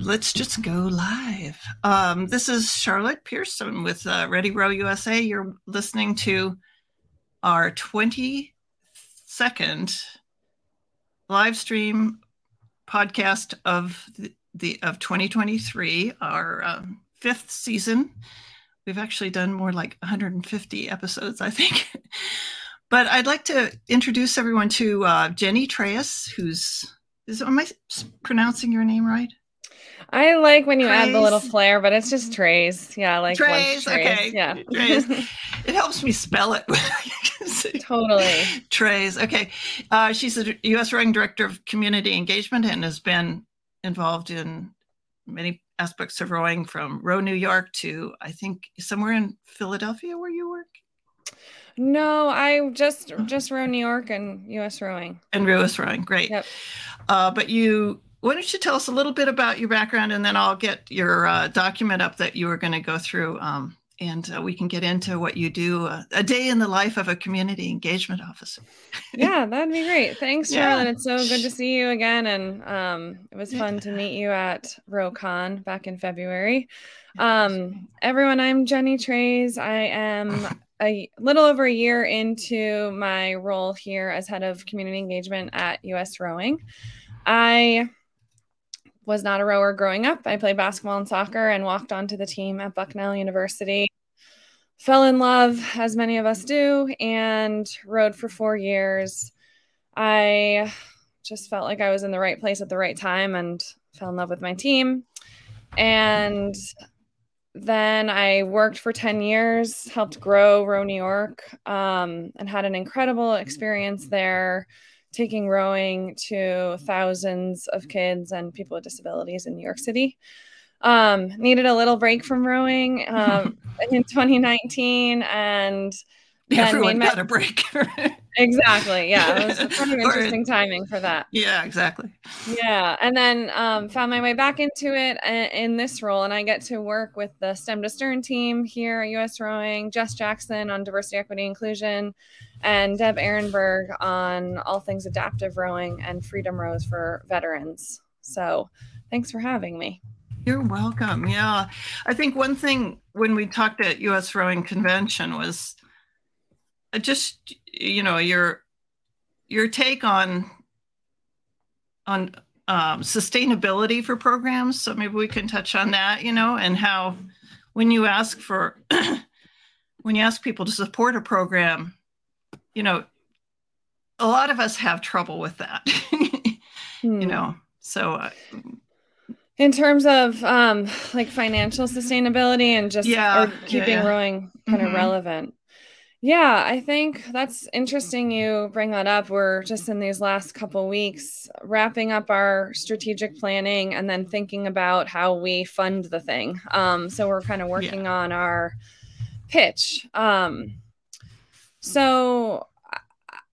let's just go live. Um, this is Charlotte Pearson with uh, Ready Row USA. You're listening to our 22nd live stream podcast of the, the of 2023, our um, fifth season. We've actually done more like 150 episodes, I think. but I'd like to introduce everyone to uh, Jennie Treyas, who's is am I pronouncing your name right? I like when you trays. add the little flair, but it's just trays. Yeah, like trays. trays. Okay. Yeah. Trays. it helps me spell it. totally. Trays. Okay. Uh, she's a U.S. Rowing Director of Community Engagement and has been involved in many aspects of rowing from Row New York to I think somewhere in Philadelphia where you work. No, I just just row New York and U.S. rowing. And U.S. rowing, great. Yep. Uh, but you why don't you tell us a little bit about your background and then I'll get your uh, document up that you were going to go through um, and uh, we can get into what you do uh, a day in the life of a community engagement officer. yeah, that'd be great. Thanks, Charlotte. It's so good to see you again. And um, it was fun to meet you at RowCon back in February. Um, everyone, I'm Jennie Trayes. I am a little over a year into my role here as head of community engagement at US Rowing. I was not a rower growing up. I played basketball and soccer and walked onto the team at Bucknell University. Fell in love, as many of us do, and rowed for four years. I just felt like I was in the right place at the right time and fell in love with my team. And then I worked for 10 years, helped grow Row New York, um, and had an incredible experience there taking rowing to thousands of kids and people with disabilities in New York City. Um, needed a little break from rowing um, in 2019 and everyone got a break. exactly. Yeah. It was kind of interesting timing for that. Yeah, exactly. Yeah. And then um, found my way back into it uh, in this role. And I get to work with the STEM to Stern team here at US Rowing, Jess Jackson on diversity, equity, inclusion, and Deb Ehrenberg on all things adaptive rowing and freedom rows for veterans. So thanks for having me. You're welcome. Yeah. I think one thing when we talked at US Rowing Convention was just you know your your take on on um, sustainability for programs. So maybe we can touch on that, you know, and how when you ask for when you ask people to support a program, you know, a lot of us have trouble with that, hmm. you know. So. Uh, in terms of um, like financial sustainability and just yeah, keeping yeah, yeah. rowing kind mm-hmm. of relevant yeah, I think that's interesting you bring that up. We're just in these last couple weeks wrapping up our strategic planning and then thinking about how we fund the thing. Um, so we're kind of working yeah. on our pitch. Um, so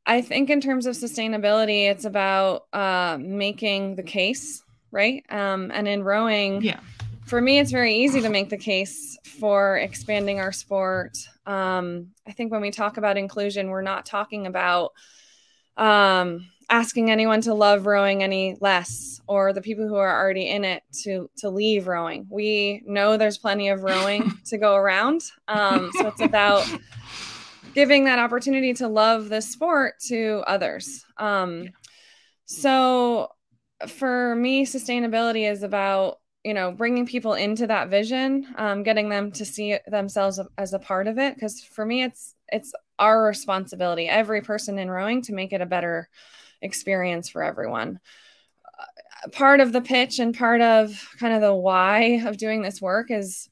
I think in terms of sustainability, it's about uh, making the case, right? Um, and in rowing, yeah. for me, it's very easy to make the case for expanding our sport um, I think when we talk about inclusion, we're not talking about um, asking anyone to love rowing any less or the people who are already in it to to leave rowing. We know there's plenty of rowing to go around. Um, so it's about giving that opportunity to love this sport to others. Um, so for me, sustainability is about you know bringing people into that vision um, getting them to see themselves as a part of it because for me it's it's our responsibility every person in rowing to make it a better experience for everyone. Uh, part of the pitch and part of kind of the why of doing this work is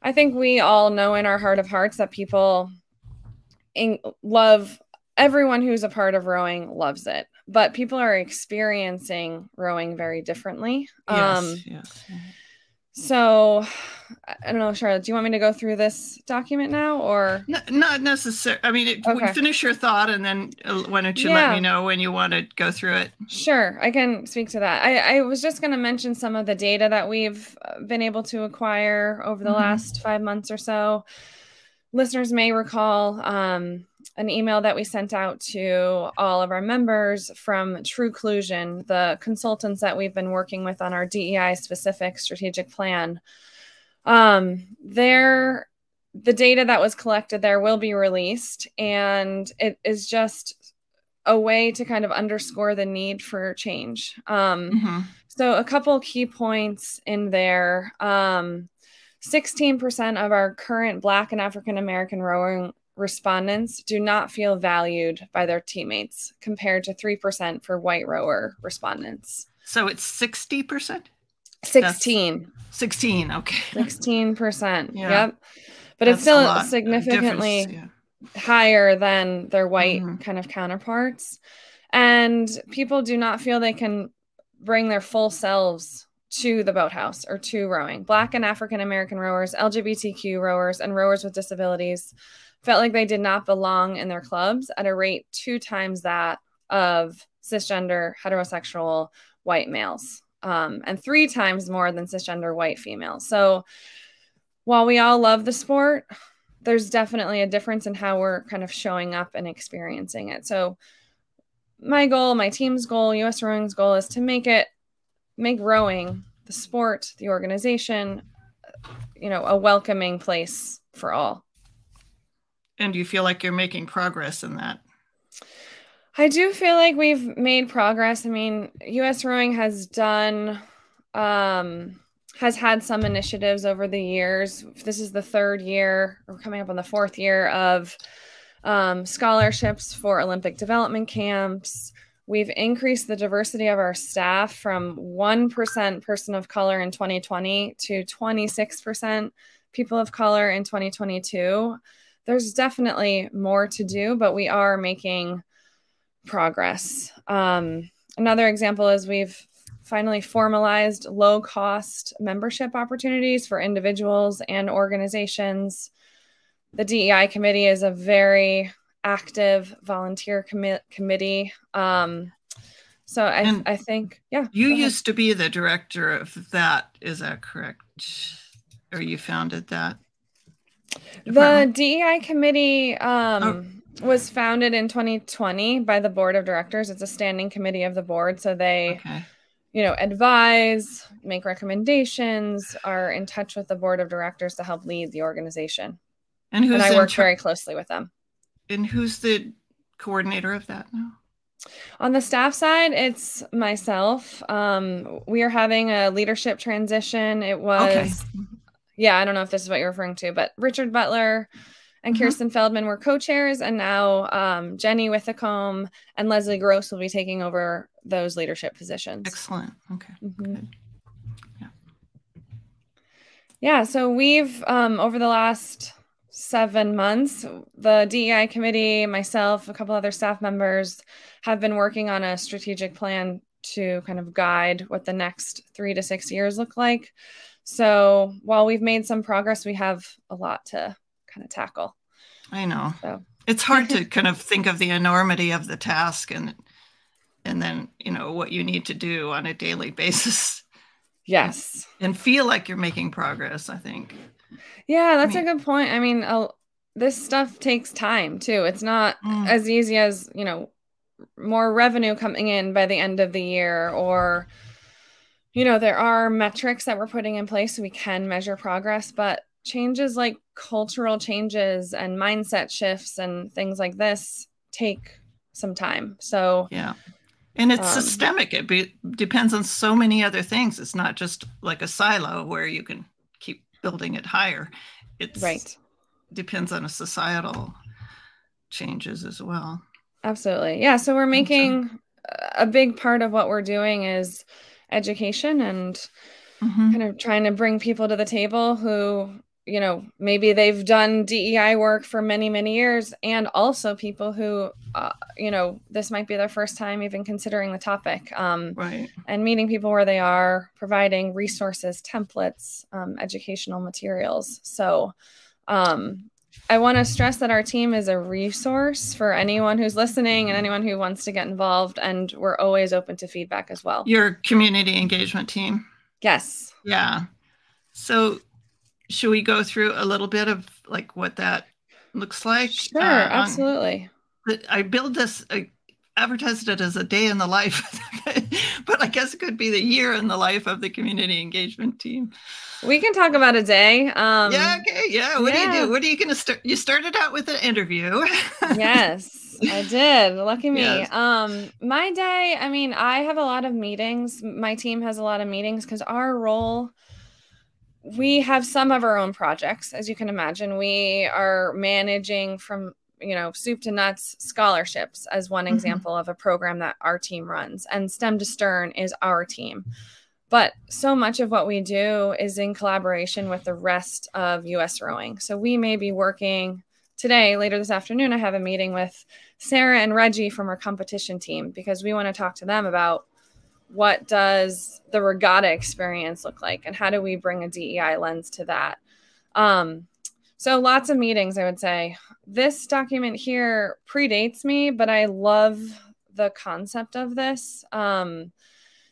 i think we all know in our heart of hearts that people in- love everyone who's a part of rowing loves it but people are experiencing rowing very differently. Yes, um, yes. So, I don't know, Charlotte. Do you want me to go through this document now, or no, not necessarily? I mean, it, okay. finish your thought, and then uh, why don't you yeah. let me know when you want to go through it? Sure, I can speak to that. I, I was just going to mention some of the data that we've uh, been able to acquire over the mm-hmm. last five months or so listeners may recall um, an email that we sent out to all of our members from TrueClusion, the consultants that we've been working with on our DEI specific strategic plan. Um, there, the data that was collected there will be released, and it is just a way to kind of underscore the need for change. Um, mm-hmm. So, a couple key points in there. Um, 16% of our current Black and African American rowing respondents do not feel valued by their teammates compared to 3% for white rower respondents. So it's 60%? 16. That's 16, okay. 16%. Yeah. Yep. But That's it's still significantly yeah. higher than their white mm-hmm. kind of counterparts. And people do not feel they can bring their full selves to the boathouse or to rowing. Black and African American rowers, LGBTQ rowers, and rowers with disabilities felt like they did not belong in their clubs at a rate two times that of cisgender heterosexual white males um, and three times more than cisgender white females. So while we all love the sport, there's definitely a difference in how we're kind of showing up and experiencing it. So my goal, my team's goal, US Rowing's goal is to make it make rowing the sport, the organization, you know, a welcoming place for all. And you feel like you're making progress in that? I do feel like we've made progress. I mean, US Rowing has done um has had some initiatives over the years. This is the third year, or coming up on the fourth year of um, scholarships for Olympic development camps. We've increased the diversity of our staff from 1% person of color in 2020 to 26% people of color in 2022 there's definitely more to do, but we are making progress. Um, another example is we've finally formalized low cost membership opportunities for individuals and organizations. The DEI committee is a very active volunteer commi- committee. Um, so I, I think, yeah. You used to be the director of that. Is that correct? Or you founded that? The DEI committee um, oh. was founded in 2020 by the board of directors. It's a standing committee of the board. So they, okay. you know, advise, make recommendations, are in touch with the board of directors to help lead the organization. And, who's and I work tra- very closely with them. And who's the coordinator of that now? On the staff side, it's myself. Um, we are having a leadership transition. It was okay yeah, I don't know if this is what you're referring to, but Richard Butler and mm-hmm. Kirsten Feldman were co-chairs, and now um, Jenny Withacombe and Leslie Gross will be taking over those leadership positions. Excellent. Okay. Mm-hmm. Yeah. Yeah. So we've um, over the last seven months, the DEI committee, myself, a couple other staff members have been working on a strategic plan to kind of guide what the next three to six years look like. So while we've made some progress, we have a lot to kind of tackle. I know. So. It's hard to kind of think of the enormity of the task and and then, you know, what you need to do on a daily basis. Yes. And, and feel like you're making progress, I think. Yeah, that's I mean, a good point. I mean, I'll, this stuff takes time too. It's not mm. as easy as, you know, more revenue coming in by the end of the year or you know, there are metrics that we're putting in place so we can measure progress, but changes like cultural changes and mindset shifts and things like this take some time. So, yeah. And it's um, systemic. It be, depends on so many other things. It's not just like a silo where you can keep building it higher. It's right. Depends on a societal changes as well. Absolutely. Yeah. So we're making so. a big part of what we're doing is education and mm-hmm. kind of trying to bring people to the table who you know maybe they've done DEI work for many many years and also people who uh, you know this might be their first time even considering the topic um, right and meeting people where they are providing resources templates um, educational materials so um, I want to stress that our team is a resource for anyone who's listening and anyone who wants to get involved. And we're always open to feedback as well. Your community engagement team? Yes. Yeah. So, should we go through a little bit of like what that looks like. Sure, uh, absolutely. I build this, I advertised it as a day in the life, but I guess it could be the year in the life of the community engagement team. We can talk about a day. Um, yeah, okay, yeah. What yeah. do you do? What are you going to start? You started out with an interview. yes, I did. Lucky me. Yes. Um, my day. I mean, I have a lot of meetings. My team has a lot of meetings because our role we have some of our own projects as you can imagine we are managing from you know soup to nuts scholarships as one mm-hmm. example of a program that our team runs and stem to stern is our team but so much of what we do is in collaboration with the rest of us rowing so we may be working today later this afternoon i have a meeting with sarah and reggie from our competition team because we want to talk to them about what does the regatta experience look like and how do we bring a DEI lens to that? Um, so lots of meetings, I would say. This document here predates me, but I love the concept of this. Um,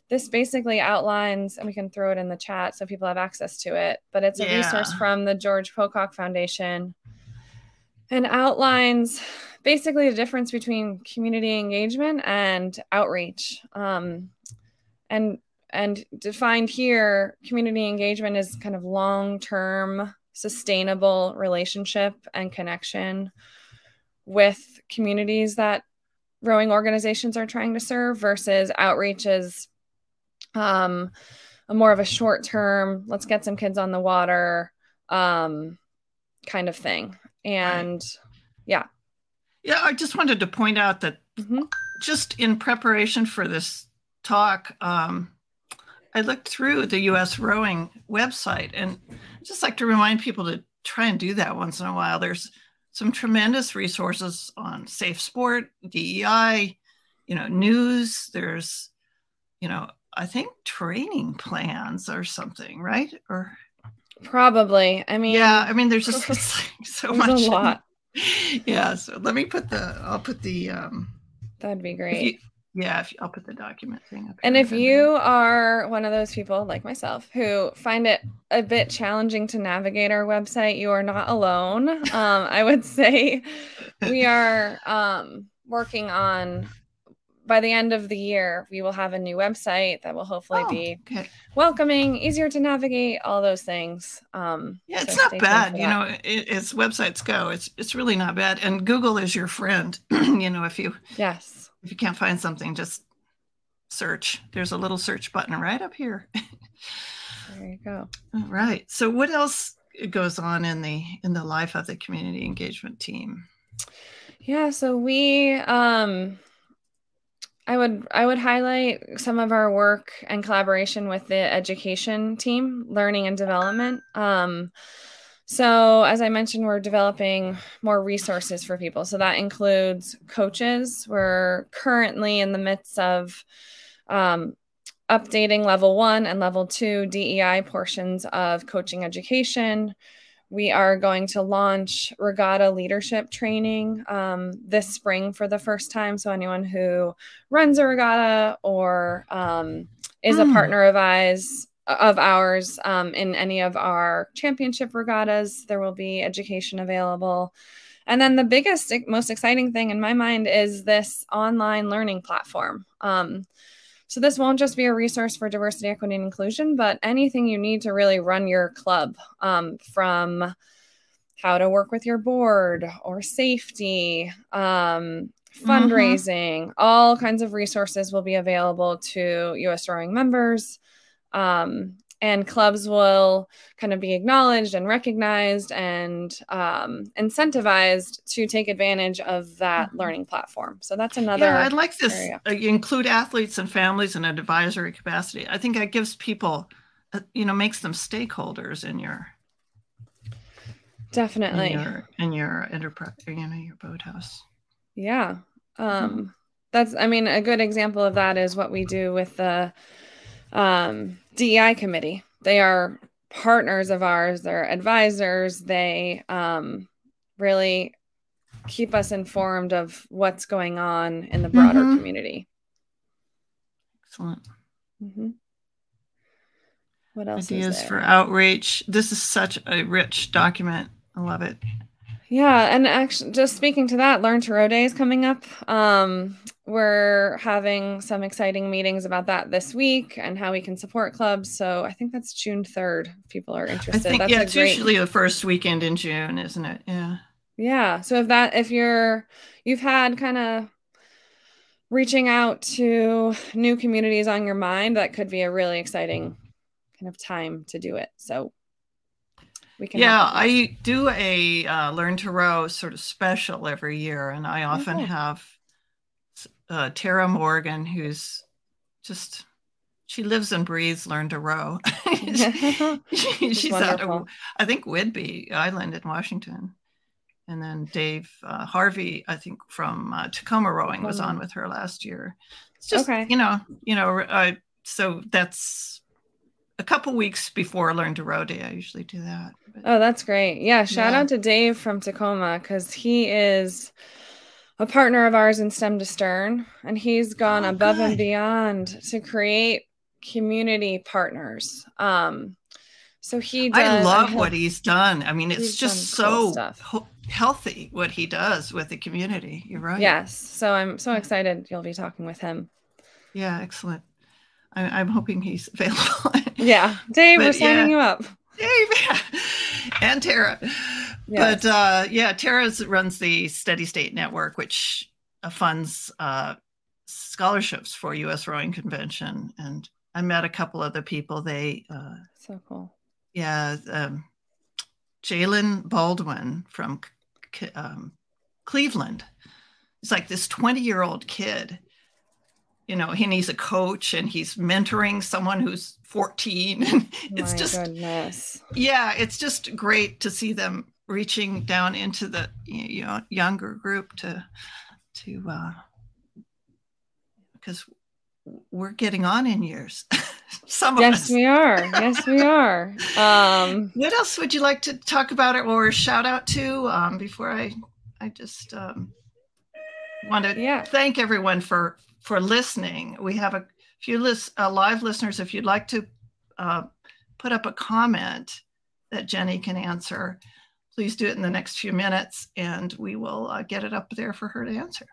this basically outlines, and we can throw it in the chat so people have access to it, but it's a yeah. resource from the George Pocock Foundation and outlines basically the difference between community engagement and outreach. Um, and and defined here community engagement is kind of long-term sustainable relationship and connection with communities that rowing organizations are trying to serve versus outreach is um, a more of a short term let's get some kids on the water um, kind of thing. And yeah. Yeah i just wanted to point out that mm-hmm. just in preparation for this talk, um, I looked through the US rowing website and I just like to remind people to try and do that once in a while. There's some tremendous resources on safe sport, DEI, you know, news. There's, you know, I think training plans or something, right? Or probably. I mean, yeah. I mean, there's just so much. A lot. Yeah. So let me put the. I'll put the. um That'd be great. Yeah, if, I'll put the document thing up. And if you are one of those people like myself who find it a bit challenging to navigate our website, you are not alone. Um, I would say we are um, working on by the end of the year, we will have a new website that will hopefully oh, be okay. welcoming, easier to navigate, all those things. Um, yeah, it's so not bad. You know, it, as websites go, it's it's really not bad. And Google is your friend. you know, if you yes if you can't find something, just search. There's a little search button right up here. there you go. All right. So what else goes on in the in the life of the community engagement team? Yeah, so we um I would I would highlight some of our work and collaboration with the education team, learning and development. Um, so, as I mentioned, we're developing more resources for people. So, that includes coaches. We're currently in the midst of um, updating level one and level two DEI portions of coaching education. We are going to launch regatta leadership training um, this spring for the first time. So, anyone who runs a regatta or um, is mm. a hmm. partner of eyes of ours um, in any of our championship regattas. There will be education available. And then the biggest, most exciting thing in my mind is this online learning platform. Um, so this won't just be a resource for diversity, equity, and inclusion, but anything you need to really run your club um, from how to work with your board or safety, um, fundraising, mm-hmm. all kinds of resources will be available to US Rowing members. Um, and clubs will kind of be acknowledged and recognized and um, incentivized to take advantage of that mm-hmm. learning platform. So that's another. Yeah, I'd like this. Uh, include athletes and families in an advisory capacity. I think that gives people, uh, you know, makes them stakeholders in your. Definitely. In your, in your enterprise, you know, your boathouse. Yeah. Um, mm-hmm. That's, I mean, a good example of that is what we do with the um, DEI committee. They are partners of ours, they're advisors. They um, really keep us informed of what's going on in the broader mm-hmm. community. Excellent. Mm-hmm. What else? Ideas for outreach. This is such a rich document. I love it. Yeah, and actually, just speaking to that, Learn to Row Day is coming up. Um, we're having some exciting meetings about that this week and how we can support clubs. So I think that's June third. People are interested. I think, that's yeah, it's great... usually the first weekend in June, isn't it? Yeah. Yeah. So if that, if you're, you've had kind of reaching out to new communities on your mind, that could be a really exciting kind of time to do it. So we can yeah i do a uh, learn to row sort of special every year and i often okay. have uh, tara morgan who's just she lives and breathes learn to row. She, she's out of i think whidbey island in washington. And then dave uh, harvey i think from uh, tacoma rowing was on with her last year. It's just okay. you know you know so that's a couple weeks before I Learn to Row Day. I usually do that. But, oh, that's great. Yeah. Shout yeah. out to Dave from Tacoma because he is a partner of ours in STEM to Stern, and he's gone oh, above good. and beyond to create community partners. Um, so he does, I love what he's done. I mean, it's just so cool healthy what he does with the community. You're right. Yes. So I'm so excited you'll be talking with him. Yeah, excellent. I, am hoping he's available. yeah, Dave, but, we're signing yeah. you up. Dave and Tara. Yes. But uh, yeah, Tara runs the Steady State Network, which uh, funds uh, scholarships for U.S. Rowing Convention. And I met a couple other people. They uh, so cool. Yeah, um, Jalen Baldwin from um, Cleveland. He's like this 20 year old kid you know, and he's a coach and he's mentoring someone who's 14. And it's My just, goodness. yeah, it's just great to see them reaching down into the you know younger group to to uh because we're getting on in years some of yes us. we are yes we are um what else would you like to talk about or shout out to um before i i just um want to yeah. thank everyone for for listening. We have a few list, uh, live listeners. If you'd like to uh, put up a comment that Jennie can answer, please do it in the next few minutes and we will uh, get it up there for her to answer.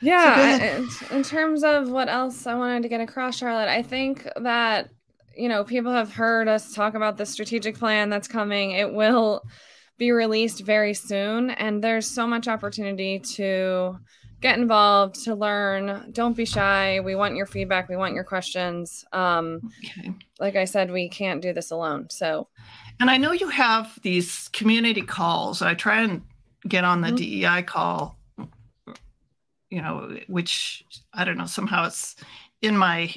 Yeah, so in terms of what else I wanted to get across, Charlotte, I think that, you know, people have heard us talk about the strategic plan that's coming. It will be released very soon, and there's so much opportunity to get involved to learn don't be shy we want your feedback we want your questions um okay. like i said we can't do this alone so and i know you have these community calls i try and get on the mm-hmm. dei call you know which i don't know somehow it's in my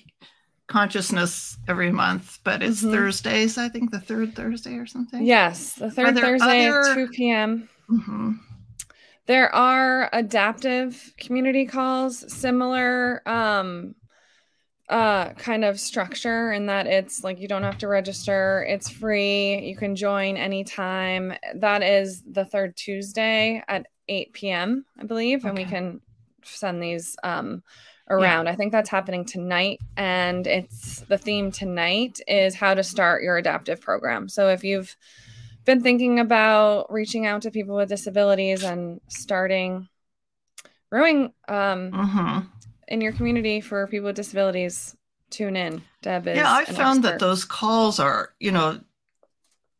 consciousness every month but it's mm-hmm. thursdays i think the third thursday or something yes the third thursday other... at 2 p.m mm-hmm. There are adaptive community calls, similar um, uh, kind of structure in that it's like you don't have to register, it's free, you can join anytime. That is the third Tuesday at 8 p.m., I believe, okay. and we can send these um, around. Yeah. I think that's happening tonight. And it's the theme tonight is how to start your adaptive program. So if you've been thinking about reaching out to people with disabilities and starting rowing um, mm-hmm. in your community for people with disabilities, tune in. Deb is yeah. I found expert. that those calls are you know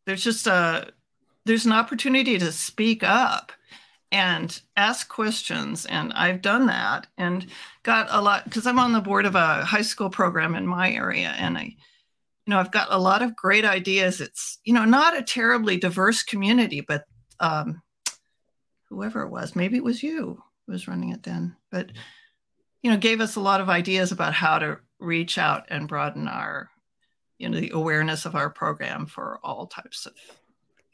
there's just a there's an opportunity to speak up and ask questions and i've done that and got a lot because i'm on the board of a high school program in my area and i you know, I've got a lot of great ideas. It's, you know, not a terribly diverse community, but um, whoever it was, maybe it was you who was running it then, but, you know, gave us a lot of ideas about how to reach out and broaden our, you know, the awareness of our program for all types of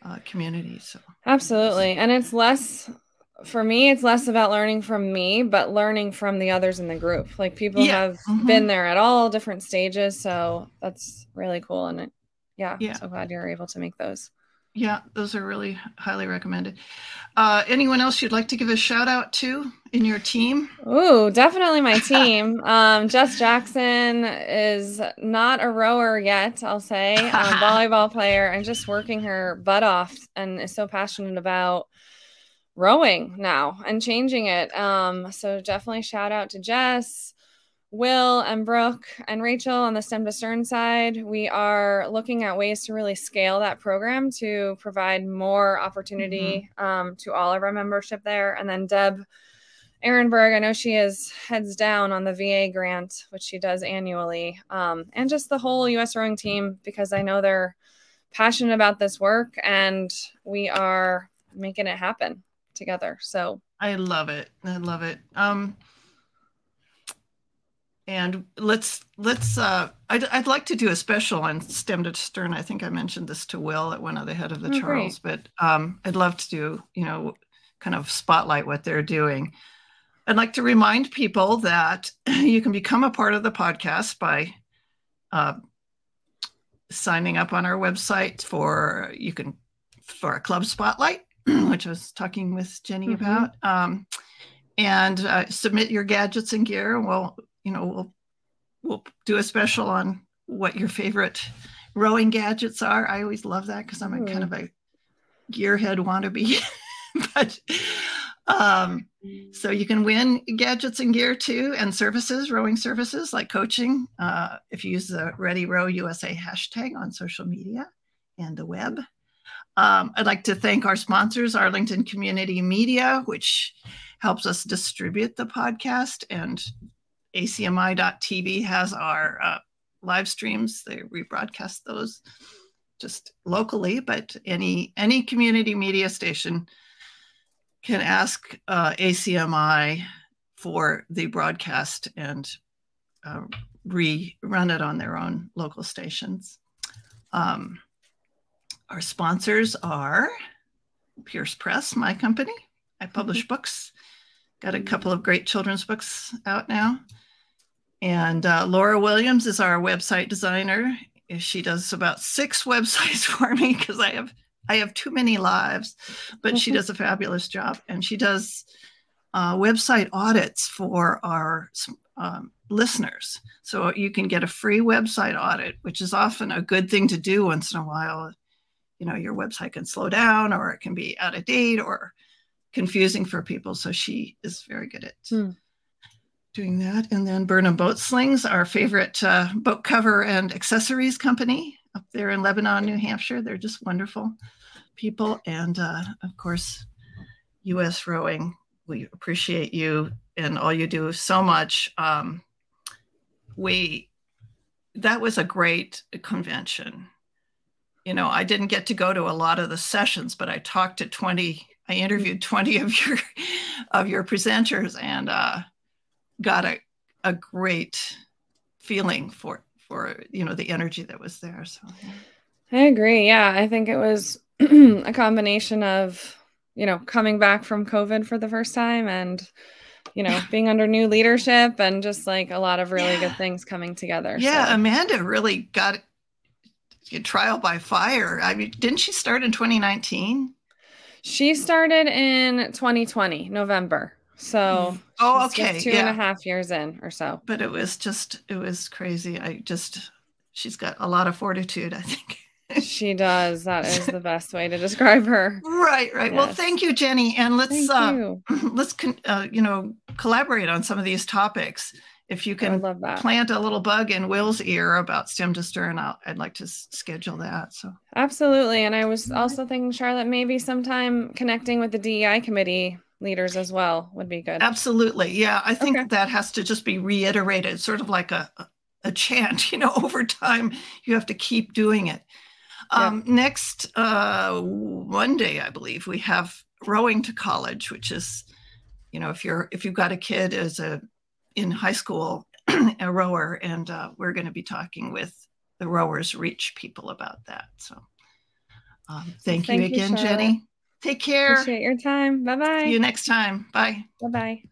uh, communities. So. Absolutely. And it's less for me it's less about learning from me but learning from the others in the group like people yeah. have mm-hmm. been there at all different stages so that's really cool and it, yeah, yeah so glad you're able to make those Yeah, those are really highly recommended. Uh, anyone else you'd like to give a shout out to in your team? Oh, definitely my team. um, Jess Jackson is not a rower yet, I'll say, um, volleyball player, and just working her butt off and is so passionate about rowing now and changing it. Um, so definitely shout out to Jess. Will and Brooke and Rachel on the STEM to Stern side, we are looking at ways to really scale that program to provide more opportunity mm-hmm. um, to all of our membership there. And then Deb Ehrenberg, I know she is heads down on the VA grant, which she does annually, um, and just the whole U.S. rowing team because I know they're passionate about this work and we are making it happen together. So I love it. I love it. Um, and let's let's uh I'd, I'd like to do a special on stem to stern i think i mentioned this to will at one of the head of the oh, charles great. but um i'd love to do you know kind of spotlight what they're doing i'd like to remind people that you can become a part of the podcast by uh, signing up on our website for you can for a club spotlight which i was talking with jennie mm-hmm. about um, and uh, submit your gadgets and gear and we'll you know, we'll we'll do a special on what your favorite rowing gadgets are. I always love that because I'm a kind of a gearhead wannabe. but um, so you can win gadgets and gear too, and services, rowing services like coaching. Uh, if you use the Ready Row USA hashtag on social media and the web. Um, I'd like to thank our sponsors, Arlington Community Media, which helps us distribute the podcast and acmi.tv has our uh, live streams. They rebroadcast those just locally, but any any community media station can ask uh, ACMI for the broadcast and uh, rerun it on their own local stations. Um, our sponsors are Pierce Press, my company. I publish mm-hmm. books. Got a couple of great children's books out now. And uh, Laura Williams is our website designer. She does about six websites for me because I have I have too many lives, but she mm-hmm. does a fabulous job. And she does uh, website audits for our um, listeners. So you can get a free website audit, which is often a good thing to do once in a while. You know, your website can slow down or it can be out of date or confusing for people. So she is very good at hmm doing that. And then Burnham Boat Slings, our favorite uh, boat cover and accessories company up there in Lebanon, New Hampshire. They're just wonderful people. And uh, of course, US Rowing. We appreciate you and all you do so much. Um, we that was a great convention. You know, I didn't get to go to a lot of the sessions, but I talked to 20, I interviewed 20 of your of your presenters and uh got a, a great feeling for for you know the energy that was there so i agree yeah i think it was a combination of you know coming back from covid for the first time and you know being under new leadership and just like a lot of really yeah. good things coming together yeah so. amanda really got trial by fire i mean didn't she start in 2019 she started in 2020 november so oh, okay, two yeah. and a half years in or so. But it was just it was crazy. I just she's got a lot of fortitude. I think she does. That is the best way to describe her. Right, right. Yes. Well, thank you, Jennie, and let's uh, let's uh, you know collaborate on some of these topics. If you can plant a little bug in Will's ear about stem to stern, i would like to s- schedule that. So absolutely, and I was also thinking, Charlotte, maybe sometime connecting with the DEI committee leaders as well would be good. Absolutely. Yeah. I think okay. that has to just be reiterated, sort of like a, a chant, you know, over time, you have to keep doing it. Um, yeah. Next uh, Monday, I believe, we have rowing to college, which is, you know, if you're if you've got a kid as a in high school, a rower, and uh, we're going to be talking with the rowers reach people about that. So, um, thank, thank, you again, you, Jennie. Take care. Appreciate your time. Bye bye. See you next time. Bye. Bye bye.